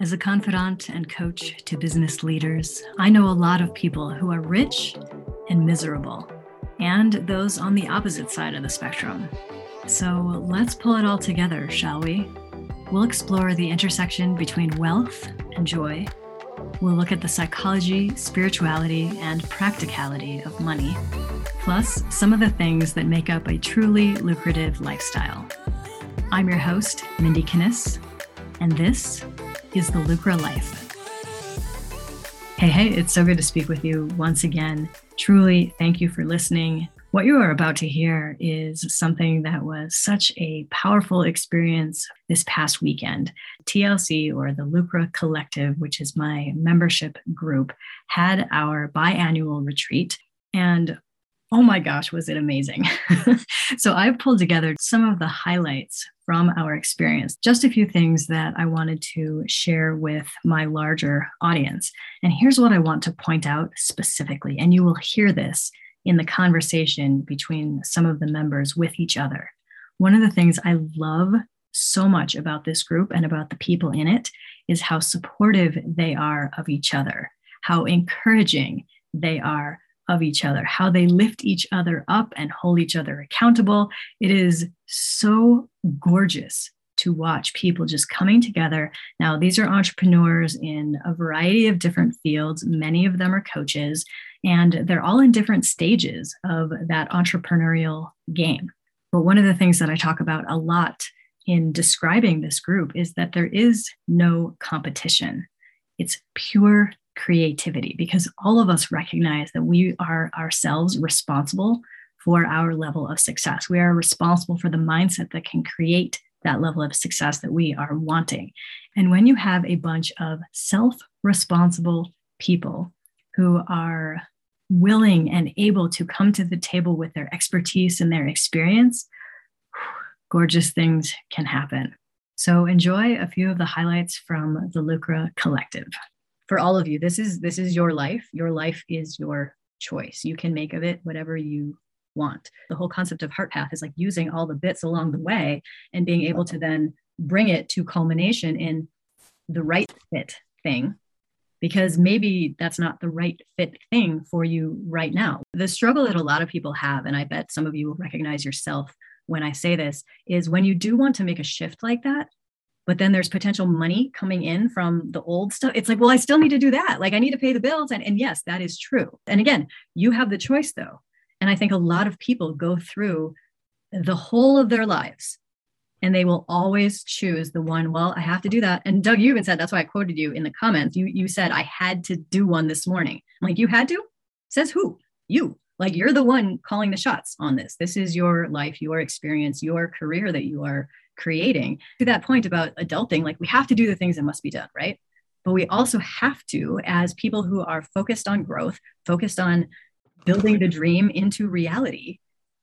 As a confidant and coach to business leaders, I know a lot of people who are rich and miserable, and those on the opposite side of the spectrum. So let's pull it all together, shall we? We'll explore the intersection between wealth and joy. We'll look at the psychology, spirituality, and practicality of money, plus some of the things that make up a truly lucrative lifestyle. I'm your host, Mindy Kinnis, and this is the Lucra Life. Hey, hey, it's so good to speak with you once again. Truly, thank you for listening. What you are about to hear is something that was such a powerful experience this past weekend. TLC, or the Lucra Collective, which is my membership group, had our biannual retreat. And oh my gosh, was it amazing! so I've pulled together some of the highlights from our experience. Just a few things that I wanted to share with my larger audience. And here's what I want to point out specifically, and you will hear this in the conversation between some of the members with each other. One of the things I love so much about this group and about the people in it is how supportive they are of each other, how encouraging they are of each other, how they lift each other up and hold each other accountable. It is so gorgeous to watch people just coming together. Now, these are entrepreneurs in a variety of different fields. Many of them are coaches, and they're all in different stages of that entrepreneurial game. But one of the things that I talk about a lot in describing this group is that there is no competition. It's pure creativity because all of us recognize that we are ourselves responsible for our level of success. We are responsible for the mindset that can create that level of success that we are wanting. And when you have a bunch of self responsible people who are willing and able to come to the table with their expertise and their experience, gorgeous things can happen. So enjoy a few of the highlights from the Lucra Collective for all of you this is this is your life. Your life is your choice. You can make of it whatever you want. The whole concept of heart path is like using all the bits along the way and being able to then bring it to culmination in the right fit thing because maybe that's not the right fit thing for you right now. The struggle that a lot of people have, and I bet some of you will recognize yourself when I say this, is when you do want to make a shift like that, but then there's potential money coming in from the old stuff. It's like, well, I still need to do that. Like I need to pay the bills. And, and yes, that is true. And again, you have the choice though. And I think a lot of people go through the whole of their lives and they will always choose the one, well, I have to do that. And Doug, you even said, that's why I quoted you in the comments. You, you said, I had to do one this morning. I'm like, you had to? Says who? You. Like you're the one calling the shots on this. This is your life, your experience, your career that you are creating. To that point about adulting, like we have to do the things that must be done, right? But we also have to, as people who are focused on growth, focused on building the dream into reality,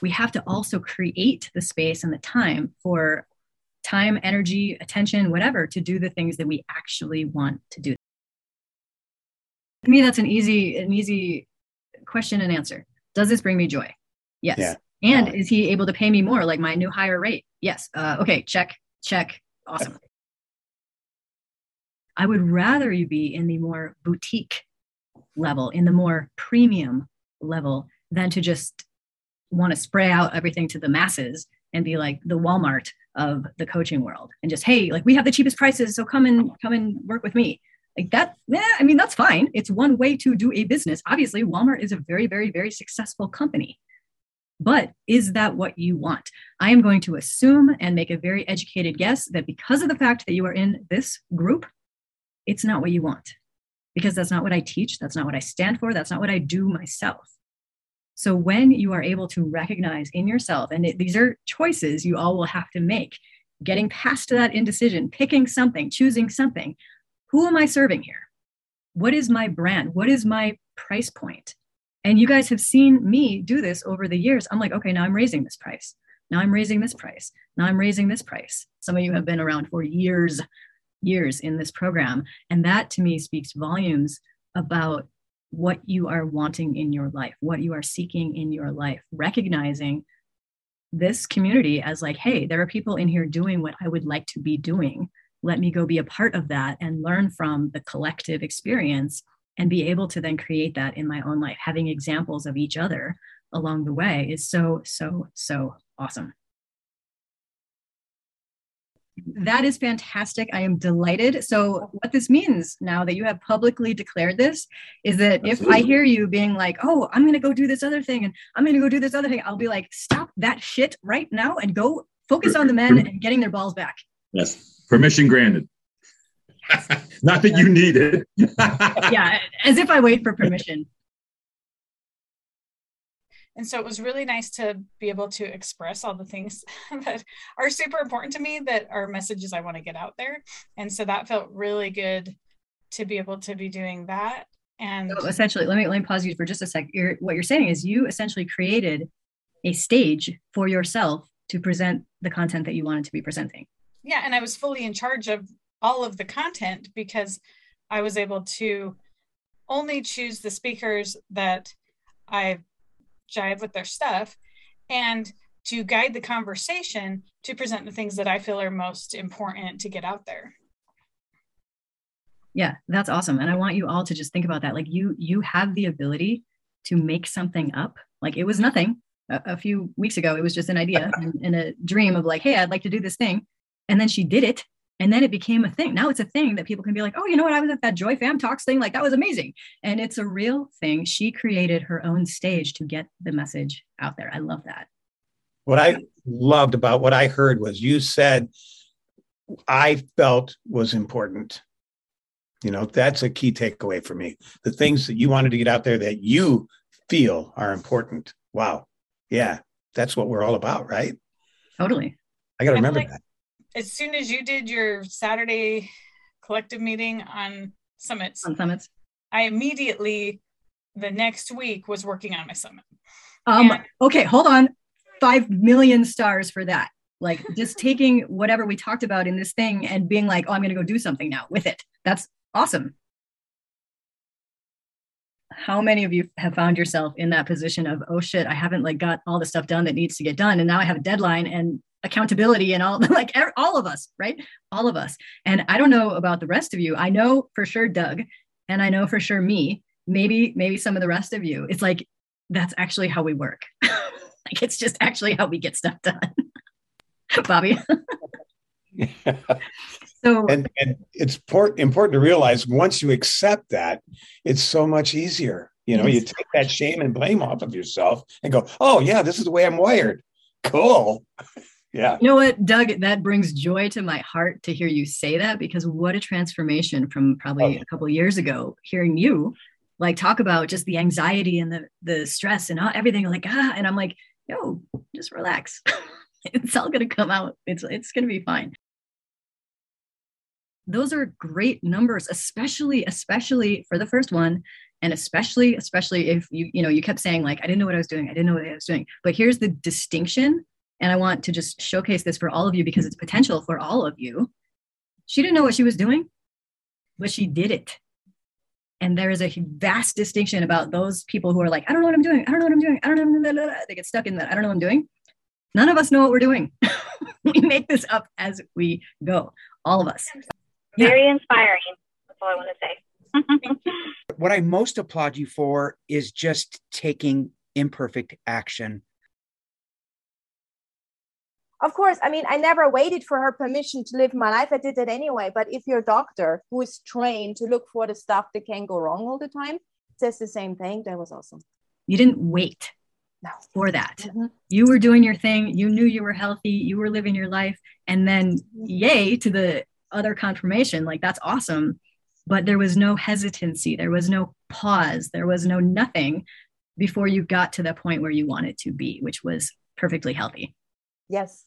we have to also create the space and the time for time, energy, attention, whatever, to do the things that we actually want to do. To me, that's an easy, an easy question and answer. Does this bring me joy? Yes. Yeah. And is he able to pay me more, like my new higher rate? Yes. Uh, okay. Check. Check. Awesome. I would rather you be in the more boutique level, in the more premium level, than to just want to spray out everything to the masses and be like the Walmart of the coaching world and just hey, like we have the cheapest prices, so come and come and work with me. Like that, yeah, I mean that's fine. It's one way to do a business. Obviously, Walmart is a very, very, very successful company. But is that what you want? I am going to assume and make a very educated guess that because of the fact that you are in this group, it's not what you want. Because that's not what I teach. That's not what I stand for. That's not what I do myself. So when you are able to recognize in yourself, and it, these are choices you all will have to make, getting past that indecision, picking something, choosing something. Who am I serving here? What is my brand? What is my price point? And you guys have seen me do this over the years. I'm like, okay, now I'm raising this price. Now I'm raising this price. Now I'm raising this price. Some of you have been around for years, years in this program. And that to me speaks volumes about what you are wanting in your life, what you are seeking in your life, recognizing this community as like, hey, there are people in here doing what I would like to be doing. Let me go be a part of that and learn from the collective experience and be able to then create that in my own life having examples of each other along the way is so so so awesome that is fantastic. I am delighted. So, what this means now that you have publicly declared this is that if I hear you being like, oh, I'm going to go do this other thing and I'm going to go do this other thing, I'll be like, stop that shit right now and go focus on the men and getting their balls back. Yes. Permission granted. Not that you need it. yeah, as if I wait for permission. And so it was really nice to be able to express all the things that are super important to me that are messages I want to get out there. And so that felt really good to be able to be doing that. And so essentially, let me let me pause you for just a sec. You're, what you're saying is you essentially created a stage for yourself to present the content that you wanted to be presenting. Yeah, and I was fully in charge of all of the content because I was able to only choose the speakers that I jive with their stuff and to guide the conversation to present the things that I feel are most important to get out there. Yeah, that's awesome. And I want you all to just think about that. Like you you have the ability to make something up. Like it was nothing a, a few weeks ago. It was just an idea and, and a dream of like, hey, I'd like to do this thing. And then she did it and then it became a thing. Now it's a thing that people can be like, oh, you know what? I was at that Joy Fam Talks thing. Like that was amazing. And it's a real thing. She created her own stage to get the message out there. I love that. What I loved about what I heard was you said, I felt was important. You know, that's a key takeaway for me. The things that you wanted to get out there that you feel are important. Wow. Yeah. That's what we're all about, right? Totally. I got to remember like, that as soon as you did your Saturday collective meeting on summits, on summits, I immediately the next week was working on my summit. Um, and- okay, hold on. Five million stars for that. Like just taking whatever we talked about in this thing and being like, oh, I'm going to go do something now with it. That's awesome. How many of you have found yourself in that position of, oh shit, I haven't like got all the stuff done that needs to get done. And now I have a deadline and accountability and all like all of us right? All of us. And i don't know about the rest of you. I know for sure doug and i know for sure me. Maybe maybe some of the rest of you. It's like that's actually how we work. Like it's just actually how we get stuff done. Bobby? So and, and it's port, important to realize once you accept that it's so much easier. You know you take that shame and blame off of yourself and go oh yeah this is the way i'm wired. Cool yeah. You know what, Doug? That brings joy to my heart to hear you say that because what a transformation from probably oh. a couple years ago. Hearing you like talk about just the anxiety and the the stress and everything, like ah, and I'm like, yo, just relax. it's all gonna come out. It's it's gonna be fine. Those are great numbers, especially especially for the first one, and especially especially if you you know you kept saying like I didn't know what I was doing, I didn't know what I was doing. But here's the distinction and I want to just showcase this for all of you because it's potential for all of you. She didn't know what she was doing, but she did it. And there is a vast distinction about those people who are like, I don't know what I'm doing. I don't know what I'm doing. I don't know. They get stuck in that. I don't know what I'm doing. None of us know what we're doing. we make this up as we go. All of us. Very yeah. inspiring. That's all I want to say. what I most applaud you for is just taking imperfect action of course i mean i never waited for her permission to live my life. I did it anyway. But if your doctor who is trained to look for the stuff that can go wrong all the time says the same thing that was awesome. You didn't wait no. for that. Mm-hmm. you were doing your thing. You knew you were healthy. You were living your life. And then yay to the other confirmation. Like that's awesome. But there was no hesitancy. There was no pause. There was no nothing before you got to the point where you wanted to be which was perfectly healthy. Yes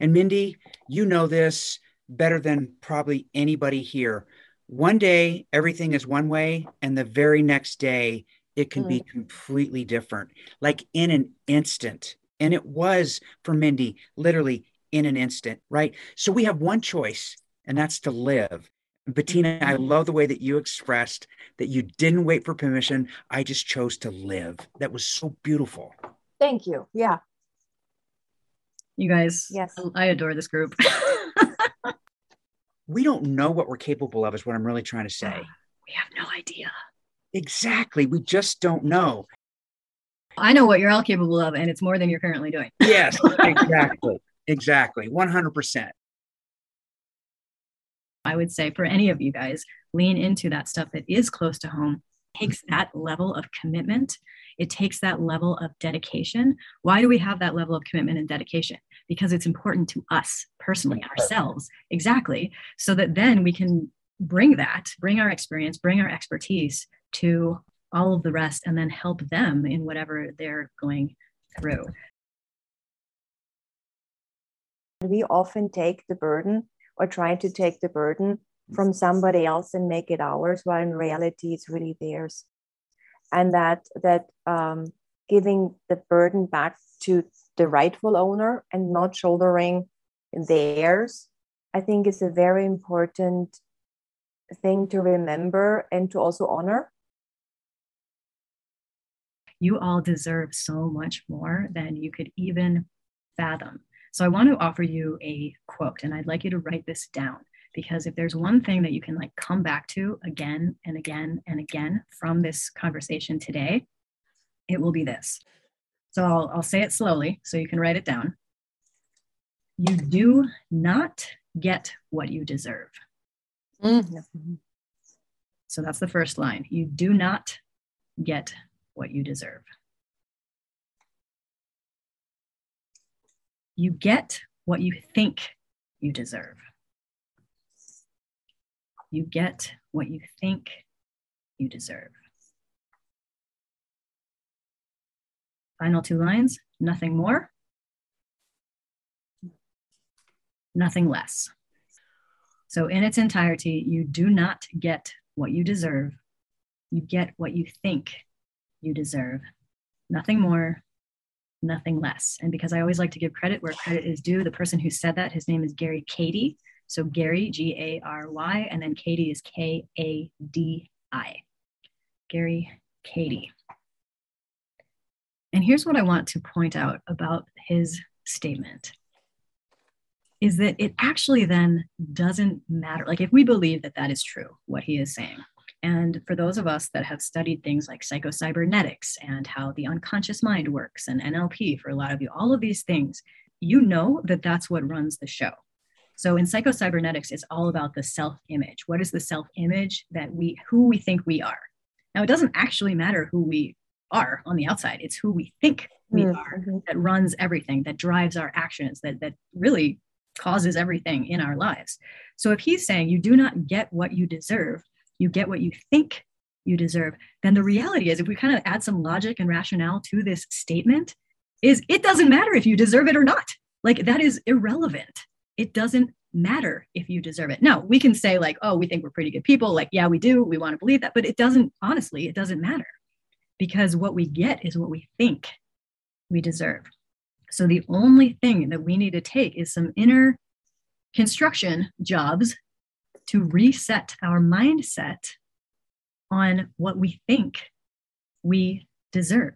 and Mindy, you know this better than probably anybody here. One day, everything is one way, and the very next day, it can mm. be completely different, like in an instant. And it was for Mindy, literally in an instant, right? So we have one choice, and that's to live. Bettina, I mm-hmm. love the way that you expressed that you didn't wait for permission. I just chose to live. That was so beautiful. Thank you. Yeah. You guys, Yes. I adore this group. We don't know what we're capable of, is what I'm really trying to say. we have no idea. Exactly. We just don't know. I know what you're all capable of, and it's more than you're currently doing. Yes, exactly. Exactly. 100%. I would say for any of you guys, lean into that stuff that is close to home. It takes that level of commitment. It takes that level of dedication. Why do we have that level of commitment and dedication? Because it's important to us personally, ourselves, exactly. So that then we can bring that, bring our experience, bring our expertise to all of the rest, and then help them in whatever they're going through. We often take the burden or try to take the burden from somebody else and make it ours, while in reality it's really theirs. And that that um, giving the burden back to the rightful owner and not shouldering theirs, I think is a very important thing to remember and to also honor. You all deserve so much more than you could even fathom. So I want to offer you a quote, and I'd like you to write this down because if there's one thing that you can like come back to again and again and again from this conversation today, it will be this. So I'll, I'll say it slowly so you can write it down. You do not get what you deserve. Mm. Mm-hmm. So that's the first line. You do not get what you deserve. You get what you think you deserve. You get what you think you deserve. Final two lines nothing more, nothing less. So, in its entirety, you do not get what you deserve. You get what you think you deserve. Nothing more, nothing less. And because I always like to give credit where credit is due, the person who said that, his name is Gary Kadi. So Gary, G A R Y, and then Kadi is K A D I. Gary Kadi. And here's what I want to point out about his statement is that it actually then doesn't matter. Like, if we believe that that is true, what he is saying, and for those of us that have studied things like psychocybernetics and how the unconscious mind works and NLP for a lot of you, all of these things, you know that that's what runs the show. So in psychocybernetics, it's all about the self image. What is the self image that we, who we think we are? Now, it doesn't actually matter who we are on the outside, it's who we think we Mm, are mhm. that runs everything, that drives our actions, that, that really causes everything in our lives. So if he's saying you do not get what you deserve, you get what you think you deserve, then the reality is, if we kind of add some logic and rationale to this statement, is it doesn't matter if you deserve it or not. Like that is irrelevant. It doesn't matter if you deserve it. Now, we can say, like, oh, we think we're pretty good people. Like, yeah, we do. We want to believe that. But it doesn't, honestly, it doesn't matter because what we get is what we think we deserve. So the only thing that we need to take is some inner construction jobs to reset our mindset on what we think we deserve.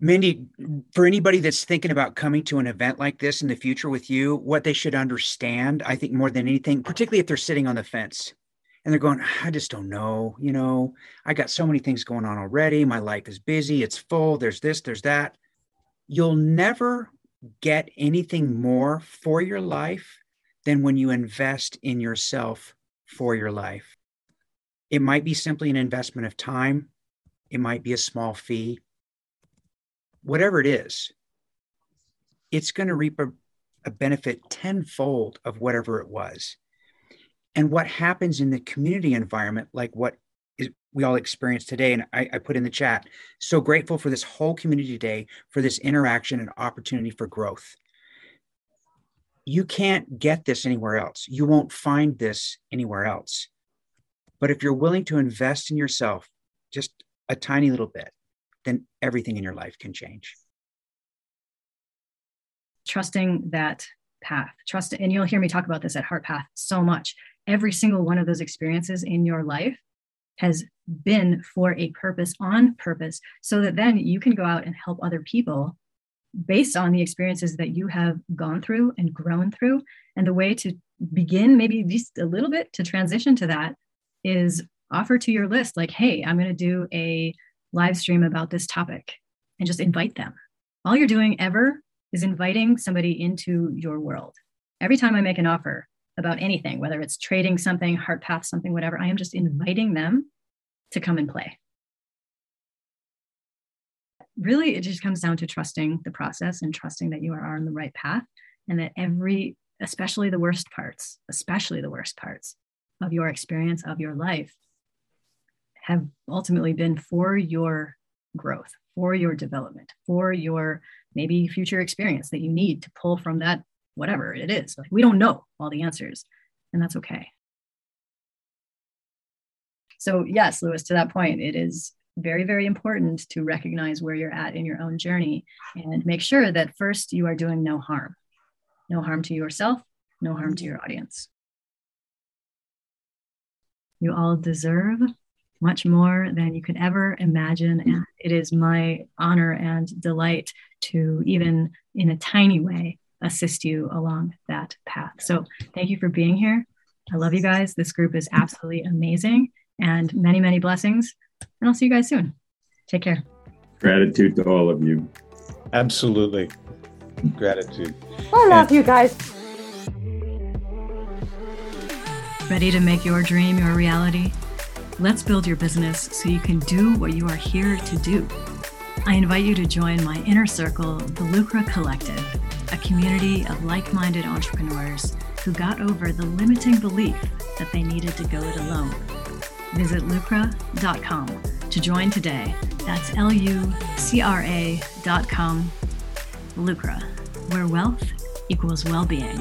Mindy, for anybody that's thinking about coming to an event like this in the future with you, what they should understand, I think more than anything, particularly if they're sitting on the fence and they're going, I just don't know. You know, I got so many things going on already. My life is busy, it's full. There's this, there's that. You'll never get anything more for your life than when you invest in yourself for your life. It might be simply an investment of time, it might be a small fee whatever it is, it's going to reap a, a, benefit tenfold of whatever it was. And what happens in the community environment, like what is, we all experience today, and I, I put in the chat, so grateful for this whole community today, for this interaction and opportunity for growth. You can't get this anywhere else. You won't find this anywhere else. But if you're willing to invest in yourself just a tiny little bit, then everything in your life can change. Trusting that path, trust, and you'll hear me talk about this at Heart Path so much. Every single one of those experiences in your life has been for a purpose on purpose so that then you can go out and help other people based on the experiences that you have gone through and grown through and the way to begin maybe just a little bit to transition to that is offer to your list like hey i'm going to do a live stream about this topic and just invite them. All you're doing ever is inviting somebody into your world. Every time i make an offer about anything whether it's trading something heart path something whatever i am just inviting them to come and play. Really it just comes down to trusting the process and trusting that you are on the right path and that every especially the worst parts especially the worst parts of your experience of your life have ultimately been for your growth for your development for your maybe future experience that you need to pull from that whatever it is like we don't know all the answers and that's okay so yes lewis to that point it is very, very important to recognize where you're at in your own journey and make sure that first you are doing no harm. No harm to yourself, no harm to your audience. You all deserve much more than you could ever imagine. And mm-hmm. it is my honor and delight to, even in a tiny way, assist you along that path. So, thank you for being here. I love you guys. This group is absolutely amazing and many, many blessings and I'll see you guys soon. Take care. Gratitude to all of you. Absolutely. Gratitude. I love and- you guys. Ready to make your dream your reality? Let's build your business so you can do what you are here to do. I invite you to join my inner circle, the Lucra Collective, a community of like minded entrepreneurs who got over the limiting belief that they needed to go it alone Visit lucra.com to join today. That's L U C R A.com. Lucra, where wealth equals well being.